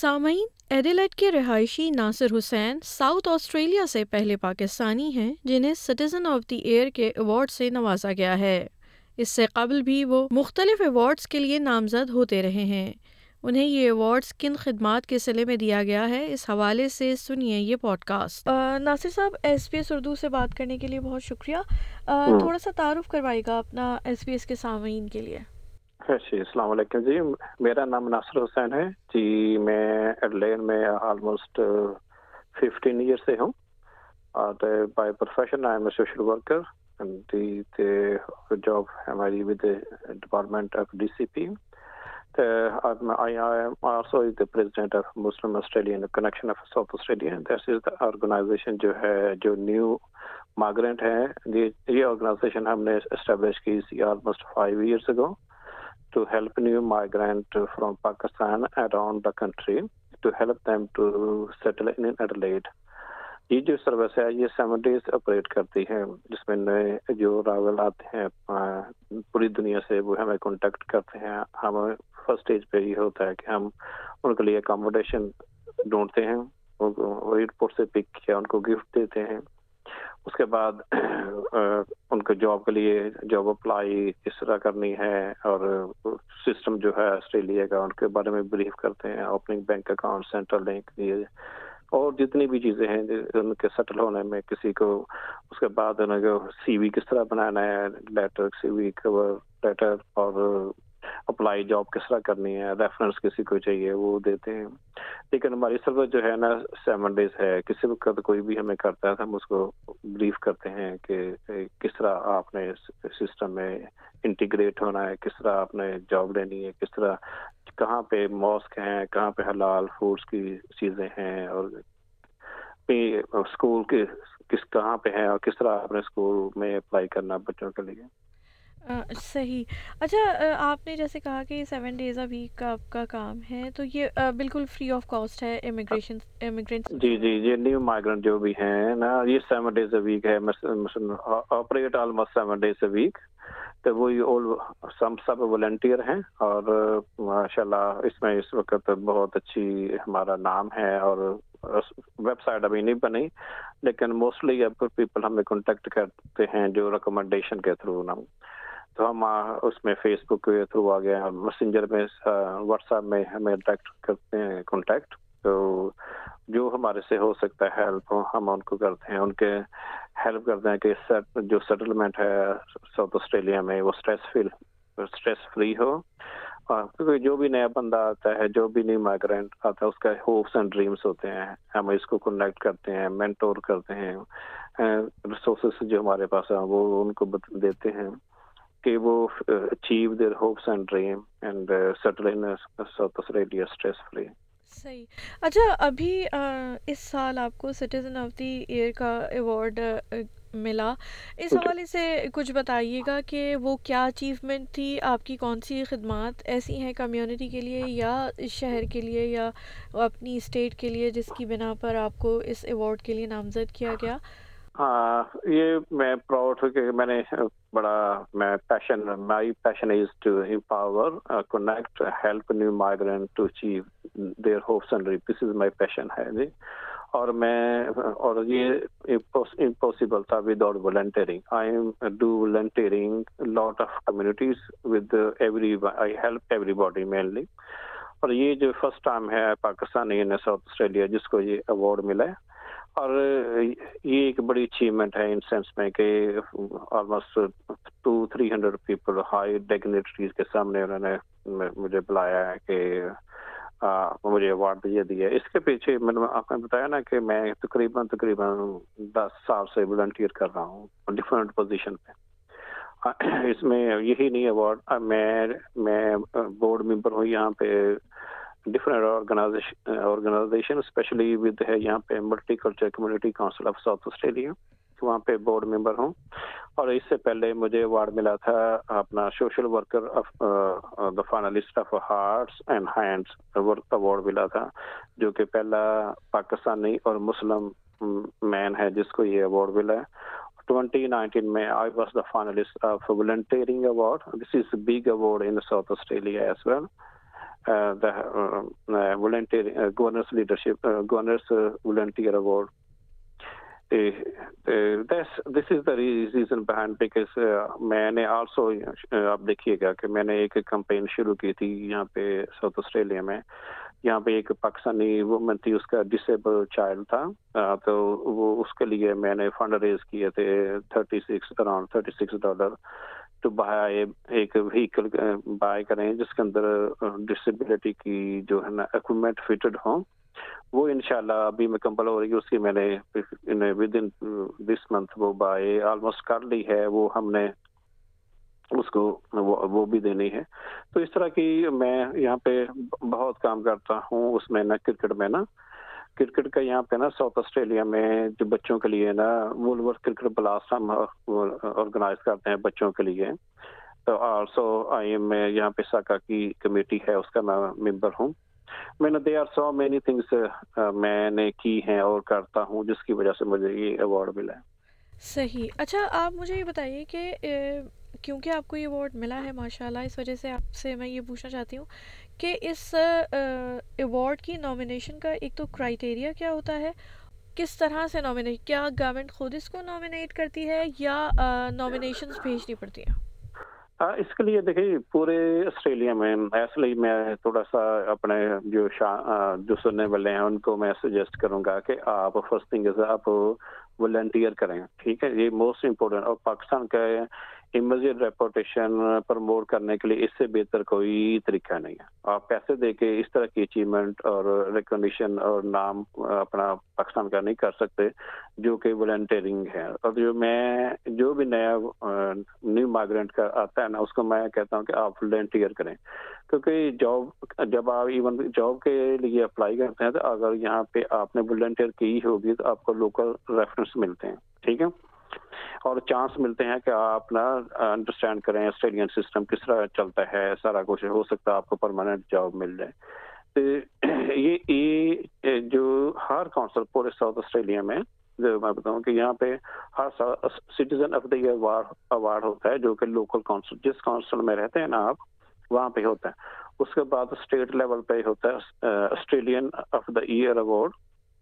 سامعین ایڈیلیٹ کے رہائشی ناصر حسین ساؤتھ آسٹریلیا سے پہلے پاکستانی ہیں جنہیں سٹیزن آف دی ایئر کے ایوارڈ سے نوازا گیا ہے۔ اس سے قبل بھی وہ مختلف ایوارڈز کے لیے نامزد ہوتے رہے ہیں۔ انہیں یہ ایوارڈز کن خدمات کے سلے میں دیا گیا ہے اس حوالے سے سنیے یہ پوڈ کاسٹ ناصر صاحب ایس بی ایس اردو سے بات کرنے کے لیے بہت شکریہ۔ تھوڑا سا تعارف کروائے گا اپنا ایس بی ایس کے سامعین کے لیے۔ جی السلام علیکم۔ جی میرا نام ناصر حسین ہے۔ جی میں ایڈلین میں آلموسٹ ففٹین ایئر سے ہوں۔ اور by profession I am a social worker the job ہماری with department of D C P also is the president of Muslim Australian connection of South Australia that is the organisation جو ہے، جو new ماگرینٹ ہے یہ organization ہم نے establish کی almost five years ago to help new migrant from Pakistan around the country to help them to settle in Adelaide. یہ جو سروس ہے، یہ سیون ڈیز آپریٹ کرتی ہے، جس میں نئے جو راول آتے ہیں پوری دنیا سے وہ ہمیں کانٹیکٹ کرتے ہیں ہم فرسٹ اسٹیج پہ یہ ہوتا ہے کہ ہم ان کے لیے اکاموڈیشن ڈھونڈتے ہیں ایئرپورٹ سے پک کیا، ان کو گفٹ دیتے ہیں اس کے بعد ان کو جاب کے لیے جاب اپلائی کس طرح کرنی ہے اور سسٹم جو ہے آسٹریلیا کا، ان کے بارے میں بریف کرتے ہیں opening bank account central link لیے اور جتنی بھی چیزیں ہیں ان کے سیٹل ہونے میں کسی کو، اس کے بعد ان کو سی وی کس طرح بنانا ہے letter C V cover letter اور اپلائی جاب کس طرح کرنی ہے ریفرنس کسی کو چاہیے، وہ دیتے ہیں۔ لیکن ہماری سروس جو ہے نا سیون ڈیز ہے۔ کسی وقت کوئی بھی ہمیں کرتا ہے ہم اس کو بریف کرتے ہیں کہ کس طرح آپ نے سسٹم میں انٹیگریٹ ہونا ہے، کس طرح آپ نے جاب لینی ہے، کس طرح، کہاں پہ ماسک ہیں، کہاں پہ حلال فوڈس کی چیزیں ہیں اور اسکول کے کس، کہاں پہ ہیں اور کس طرح آپ نے اسکول میں اپلائی کرنا بچوں کے لیے۔ صحیح۔ اچھا آپ نے جیسے کہا کہ سیون ڈیز اے ویک کا، آپ کا کام ہے، تو یہ بالکل فری آف کاسٹ ہے امیگریشن امیگرینٹ جی جی یہ نیو مائگرنٹ جو بھی ہیں نا، یہ سیون ڈیز اے ویک ہے۔ Operate almost seven days a week تو وہی سم سب والنٹیئر ہیں اور ماشاء اللہ اس میں اس وقت بہت اچھی ہمارا نام ہے اور ویب سائٹ ابھی نہیں بنی، لیکن موسٹلی اب پیپل ہمیں کانٹیکٹ کرتے ہیں جو ریکمنڈیشن کے تھرو نا۔ تو ہم اس میں فیس بک کے تھرو آ گیا میسنجر میں واٹس ایپ میں ہمیں ڈائریکٹ کرتے ہیں کانٹیکٹ تو جو ہمارے سے ہو سکتا ہے ہیلپ ہم ان کو کرتے ہیں۔ ان کے ہیلپ کرتے ہیں کہ جو سیٹلمنٹ ہے ساؤتھ آسٹریلیا میں، وہ اسٹریس فل اسٹریس فری ہو۔ کیونکہ جو بھی نیا بندہ آتا ہے، جو بھی نئی مائگرینٹ آتا ہے، اس کا ہوپس اینڈ ڈریمس ہوتے ہیں۔ ہم اس کو کنیکٹ کرتے ہیں مینٹور کرتے ہیں۔ ریسورسز جو ہمارے پاس ہیں، وہ ان کو دیتے ہیں۔ کہ وہ achieve their hopes and dream and settle in South Australia stress free صحیح. اچھا ابھی اس سال آپ کو سٹیزن آف دی ایئر کا ایوارڈ ملا۔ اس حوالے سے کچھ بتائیے گا کہ وہ کیا اچیومنٹ تھی؟ آپ کی کون سی خدمات ایسی ہیں کمیونٹی کے لیے یا شہر کے لیے یا اپنی اسٹیٹ کے لیے جس کی بنا پر آپ کو اس ایوارڈ کے لیے نامزد کیا گیا؟ ہاں یہ میں پراؤڈ ہوں کہ میں نے بڑا میں passion my passion is to empower connect help new migrant to achieve their hopes and this is my passion ہے جی۔ اور میں، اور یہ امپاسبل تھا without volunteering I am do volunteering lot of communities with every I help everybody mainly اور یہ جو فرسٹ ٹائم ہے پاکستانی ساؤتھ آسٹریلیا، جس کو یہ اوارڈ ملا ہے اور یہ ایک بڑی اچیومنٹ ہے ان سینس میں کہ almost two three hundred people high dignitaries کے سامنے انہوں نے مجھے بلایا ہے کہ مجھے اوارڈ دیا دیا اس کے پیچھے میں نے آپ نے بتایا نا کہ میں تقریباً تقریباً دس سال سے والنٹیئر کر رہا ہوں ڈفرینٹ پوزیشن پہ۔ اس میں یہی نہیں اوارڈ میں میں بورڈ ممبر ہوں یہاں پہ ڈفرینٹ آرگنائزیشن اسپیشلی ود ہے یہاں پہ multi culture community council of South Australia وہاں پہ بورڈ ممبر ہوں اور اس سے پہلے مجھے اوارڈ ملا تھا اپنا social worker the finalist of hearts and hands award ملا تھا جو کہ پہلا پاکستانی اور مسلم مین ہے جس کو یہ اوارڈ ملا ہے ٹوینٹی نائنٹین میں I was the finalist of volunteering award this is big award in South Australia as well the volunteer governors leadership governors volunteer award this is the reason behind because میں نے also آپ دیکھیے گا کہ میں نے ایک campaign شروع کی تھی یہاں پہ ساؤتھ آسٹریلیا میں یہاں پہ ایک پاکستانی وومن تھی اس کا ڈسیبل چائلڈ تھا تو وہ اس کے لیے میں نے فنڈ ریز کیے تھے thirty six around thirty six dollar تو بائی ایک وہیکل بائی کریں جس کے اندر ڈسیبلٹی کی جو ہے نا اکوپمنٹ فٹڈ ہوں، وہ انشاءاللہ ابھی مکمل ہو رہی ہے، اس کی میں نے ود ان دس منتھ وہ بائی آلموسٹ کر لی ہے، وہ ہم نے اس کو وہ بھی دینی ہے۔ تو اس طرح کی میں یہاں پہ بہت کام کرتا ہوں، اس میں نا کرکٹ میں نا کرکٹ کا یہاں پہ نا ساؤتھ آسٹریلیا میں جو بچوں کے لیے نا وولور کرکٹ بلاسٹ ہم آرگنائز کرتے ہیں بچوں کے لیے۔ تو آلسو آئی ایم میں یہاں پہ ساکا کی کمیٹی ہے، اس کا میں ممبر ہوں۔ میں نے they are so many things میں نے کی ہیں اور کرتا ہوں، جس کی وجہ سے مجھے یہ ایوارڈ ملا ہے۔ صحیح۔ اچھا آپ مجھے یہ بتائیے کہ کیونکہ آپ کو یہ ایوارڈ ملا ہے ماشاء اللہ اس وجہ سے آپ سے میں یہ پوچھنا چاہتی ہوں کہ اس ایوارڈ کی نامینیشن کا ایک تو کرائٹیریا کیا ہوتا ہے؟ کس طرح سے نامینیٹ کیا گورنمنٹ خود اس کو نامینیٹ کرتی ہے یا نامینیشنز بھیجنی پڑتی ہیں؟ اس کے لیے دیکھیے پورے آسٹریلیا میں ایسے لیے میں تھوڑا سا اپنے جو جو سننے والے ہیں، ان کو میں سجیسٹ کروں گا کہ آپ فرسٹ تھنگ از آپ والنٹیئر کریں، ٹھیک ہے؟ یہ موسٹ امپورٹنٹ اور پاکستان کا امیجیٹ ریپوٹیشن پروموٹ کرنے کے لیے اس سے بہتر کوئی طریقہ نہیں ہے۔ آپ پیسے دے کے اس طرح کی اچیومنٹ اور ریکگنیشن اور نام اپنا پاکستان کا نہیں کر سکتے جو کہ والنٹیئرنگ ہے۔ اور جو میں جو بھی نیا نیو مائگرینٹ کا آتا ہے نا، اس کو میں کہتا ہوں کہ آپ والنٹیئر کریں۔ کیونکہ جاب جب آپ ایون جاب کے لیے اپلائی کرتے ہیں تو اگر یہاں پہ آپ نے والنٹیئر کی ہوگی تو آپ کو لوکل ریفرنس ملتے ہیں۔ ٹھیک ہے؟ اور چانس ملتے ہیں کہ آپ نا انڈرسٹینڈ کریں آسٹریلین سسٹم کس طرح چلتا ہے، سارا کچھ ہو سکتا ہے، آپ کو پرماننٹ جاب مل جائے۔ تو یہ جو ہر کونسل پورے ساؤتھ آسٹریلیا میں، جو میں بتاؤں کہ یہاں پہ ہر citizen of the year award ہوتا ہے، جو کہ لوکل کونسل جس کونسل میں رہتے ہیں نا آپ، وہاں پہ ہوتا ہے۔ اس کے بعد اسٹیٹ لیول پہ ہوتا ہے Australian of the year award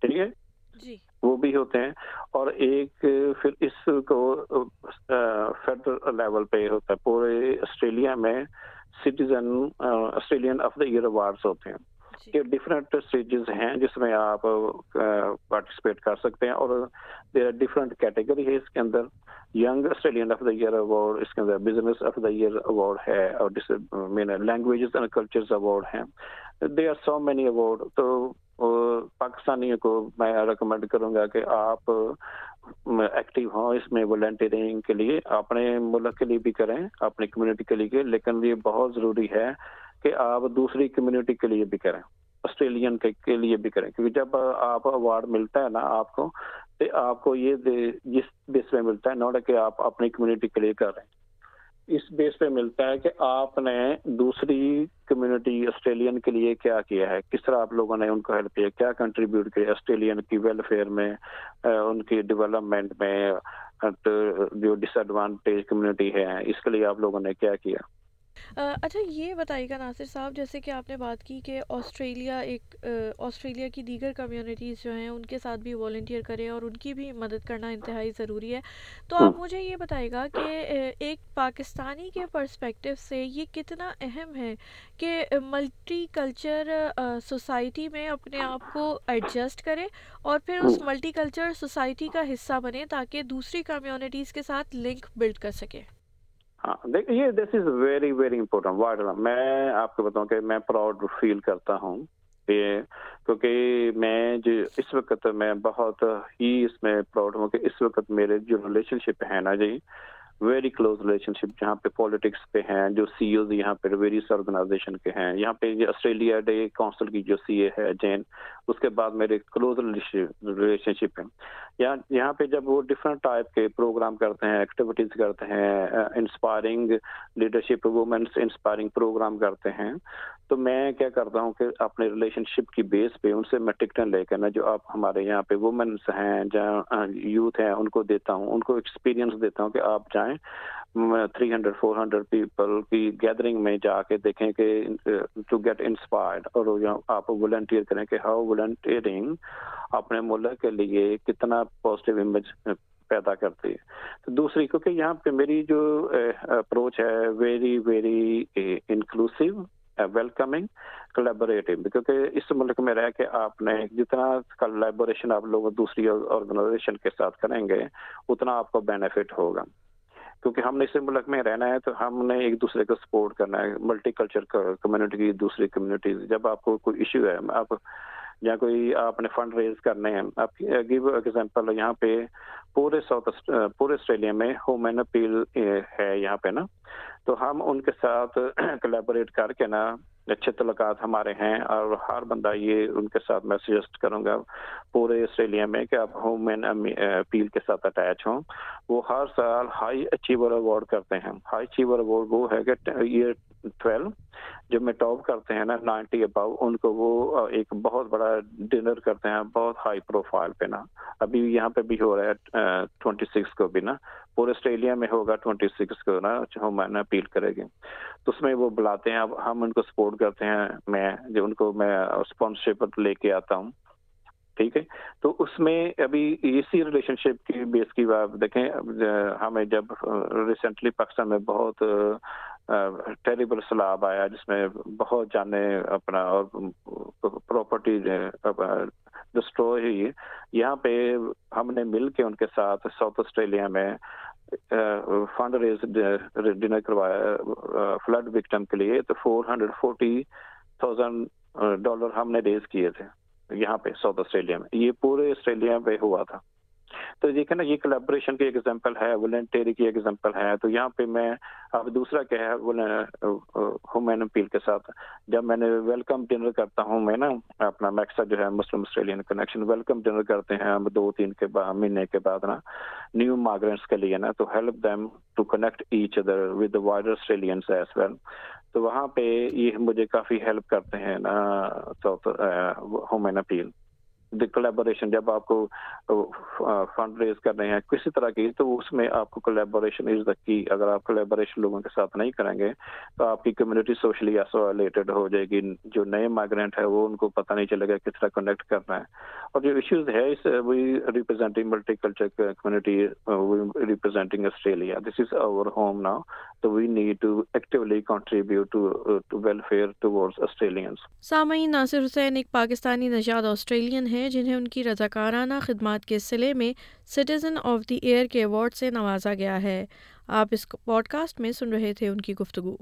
ٹھیک ہے؟ جی۔ وہ بھی ہوتے ہیں۔ اور ایک پھر اس کو فیڈرل لیول پہ ہوتا ہے۔ پورے آسٹریلیا میں citizen Australian of the year awards ہوتے ہیں۔ یہ ڈفرینٹ اسٹیجز ہیں جس میں آپ پارٹیسپیٹ کر سکتے ہیں۔ اور ڈفرینٹ کیٹیگری ہے اس کے اندر۔ Young Australian of the year award اس کے اندر business of the year award ہے۔ اور لینگویجز اینڈ کلچرز اوارڈ ہیں۔ They are so many award تو پاکستانیوں کو میں ریکمینڈ کروں گا کہ آپ ایکٹیو ہوں اس میں والنٹیئرنگ کے لیے، اپنے ملک کے لیے بھی کریں، اپنی کمیونٹی کے لیے لیکن یہ بہت ضروری ہے کہ آپ دوسری کمیونٹی کے لیے بھی کریں آسٹریلین کے لیے بھی کریں، کیونکہ جب آپ اوارڈ ملتا ہے نا آپ کو، تو آپ کو یہ جس بیس میں ملتا ہے نوٹ کہ آپ اپنی کمیونٹی کے لیے کر رہے ہیں۔ اس بیس پہ ملتا ہے کہ آپ نے دوسری کمیونٹی آسٹریلین کے لیے کیا کیا ہے؟ کس طرح آپ لوگوں نے ان کو ہیلپ کیا؟ کیا کنٹریبیوٹ کیا آسٹریلین کی ویلفیئر میں؟ ان کی ڈیولپمنٹ میں؟ جو ڈس ایڈوانٹیج کمیونٹی ہے اس کے لیے آپ لوگوں نے کیا کیا؟ اچھا یہ بتائیے گا ناصر صاحب جیسے کہ آپ نے بات کی کہ آسٹریلیا ایک آسٹریلیا کی دیگر کمیونٹیز جو ہیں ان کے ساتھ بھی والنٹیئر کریں اور ان کی بھی مدد کرنا انتہائی ضروری ہے۔ تو آپ مجھے یہ بتائے گا کہ ایک پاکستانی کے پرسپیکٹو سے یہ کتنا اہم ہے کہ ملٹی کلچر سوسائٹی میں اپنے آپ کو ایڈجسٹ کرے اور پھر اس ملٹی کلچر سوسائٹی کا حصہ بنے تاکہ دوسری کمیونٹیز کے ساتھ لنک بلڈ کر سکے۔ ہاں دیکھیے this is very very important میں آپ کو بتاؤں کہ میں پراؤڈ فیل کرتا ہوں یہ کیونکہ میں جو اس وقت میں بہت ہی اس میں پراؤڈ ہوں کہ اس وقت میرے جو ریلیشن شپ ہے نا جی ویری کلوز ریلیشن شپ جہاں پہ پالیٹکس پہ ہیں، جو سی اوز یہاں پہ ویریس آرگنائزیشن کے ہیں، یہاں پہ آسٹریلیا ڈے کونسل کی جو سی اے ہے جین، اس کے بعد میرے کلوز ریلیشن شپ ہیں۔ یہاں یہاں پہ جب وہ ڈفرنٹ ٹائپ کے پروگرام کرتے ہیں ایکٹیویٹیز کرتے ہیں inspiring leadership women's inspiring program کرتے ہیں، تو میں کیا کرتا ہوں کہ اپنے ریلیشن شپ کی بیس پہ ان سے میں ٹکٹیں لے کے نا، جو آپ ہمارے یہاں پہ وومنس ہیں، جہاں یوتھ ہیں، ان کو دیتا ہوں، ان کو ایکسپیرینس دیتا ہوں کہ آپ جائیں۔ Three hundred four hundred people کی گیدرنگ میں جا کے دیکھیں کہ ٹو گیٹ انسپائرڈ اور آپ ولنٹیئر کریں کہ ہاؤ ولنٹیئرنگ اپنے ملک کے لیے کتنا پازیٹیو امیج uh, پیدا کرتی ہے۔ تو دوسری، کیونکہ یہاں پہ میری جو uh, اپروچ ہے very very inclusive welcoming collaborative کیونکہ اس ملک میں رہ کے آپ نے جتنا کلیبوریشن آپ لوگ دوسری آرگنائزیشن کے ساتھ کریں گے، اتنا آپ کو بینیفٹ ہوگا۔ کیونکہ ہم نے اس ملک میں رہنا ہے تو ہم نے ایک دوسرے کو سپورٹ کرنا ہے ملٹی کلچر کمیونٹی کی دوسری کمیونٹیز جب آپ کو کوئی ایشو ہے، آپ یا کوئی آپ نے فنڈ ریز کرنے ہیں، آپ گیو ایگزامپل یہاں پہ پورے ساؤتھ پورے آسٹریلیا میں ہومین اپیل eh, ہے یہاں پہ نا۔ تو ہم ان کے ساتھ کلیبوریٹ کر کے نا اچھے تعلقات ہمارے ہیں اور ہر بندہ یہ ان کے ساتھ میں سجیسٹ کروں گا پورے آسٹریلیا میں کہ آپ ہوم مین اپیل کے ساتھ اٹیچ ہوں۔ وہ ہر سال ہائی اچیور اوارڈ کرتے ہیں۔ ہائی اچیور اوارڈ وہ ہے کہ ایئر ٹویلو جو میں ٹاپ کرتے ہیں نا نائنٹی اباؤ ان کو وہ ایک بہت بڑا ڈنر کرتے ہیں، بہت ہائی پروفائل پہ نا۔ ابھی یہاں پہ بھی ہو رہا ہے ٹوینٹی سکس کو بھی نا۔ پورے آسٹریلیا میں ہوگا ٹوینٹی سکس کو نا ہوم مین اپیل کرے گی۔ تو اس میں وہ بلاتے ہیں، اب ہم ان کو سپورٹ کرتے ہیں، میں جو ان کو میں اسپانسرشپ لے کے آتا ہوں۔ ٹھیک ہے؟ تو اس میں ابھی اسی ریلیشن شپ کی بیس کی بات دیکھیں۔ ہمیں جب ریسنٹلی پاکستان میں بہت ٹیریبل سیلاب آیا جس میں بہت جانے اپنا اور پراپرٹی ڈسٹروائے ہوئی یہاں پہ ہم نے مل کے ان کے ساتھ ساؤتھ آسٹریلیا میں فنڈ ریز ڈنر کروایا فلڈ وکٹم کے لیے۔ تو four hundred forty thousand dollar ہم نے ریز کیے تھے یہاں پہ ساؤتھ آسٹریلیا میں۔ یہ پورے آسٹریلیا پہ ہوا تھا۔ تو دیکھیں نا، یہ کلیبریشن کی ایگزامپل ہے ولنٹیری کی ایگزامپل ہے۔ تو یہاں پہ میں اب دوسرا کیا ہے ہومین اپیل کے ساتھ۔ جب میں نے ویلکم ڈنر کرتا ہوں میں نا، اپنا میکسا جو ہے Muslim Australian connection welcome dinner کرتے ہیں ہم دو تین کے بعد، مہینے کے بعد نا نیو مائگرینٹس کے لیے نا، تو help them to connect each other with wider Australians as well تو وہاں پہ یہ مجھے کافی ہیلپ کرتے ہیں نا ہومین اپیل۔ کلیبوریشن جب آپ کو فنڈ ریز کر رہے ہیں، کسی طرح کی، تو اس میں آپ کو کلیبوریشن از دا کی اگر آپ کلیبوریشن لوگوں کے ساتھ نہیں کریں گے، تو آپ کی کمیونٹی سوشلی ایسولیٹڈ ہو جائے گی. جو نئے مائگرینٹ ہے وہ ان کو پتہ نہیں چلے گا کس طرح کنیکٹ کرنا ہے اور جو ایشوز ہے، اس we representing multi culture community we representing Australia this is our home now تو we need to actually contribute to welfare towards Australians سامعین، ناصر حسین ایک پاکستانی نژاد آسٹریلین ہیں جنہیں ان کی رضاکارانہ خدمات کے سلے میں سٹیزن آف دی ایئر کے ایوارڈ سے نوازا گیا ہے۔ آپ اس پوڈ کاسٹ میں سن رہے تھے ان کی گفتگو۔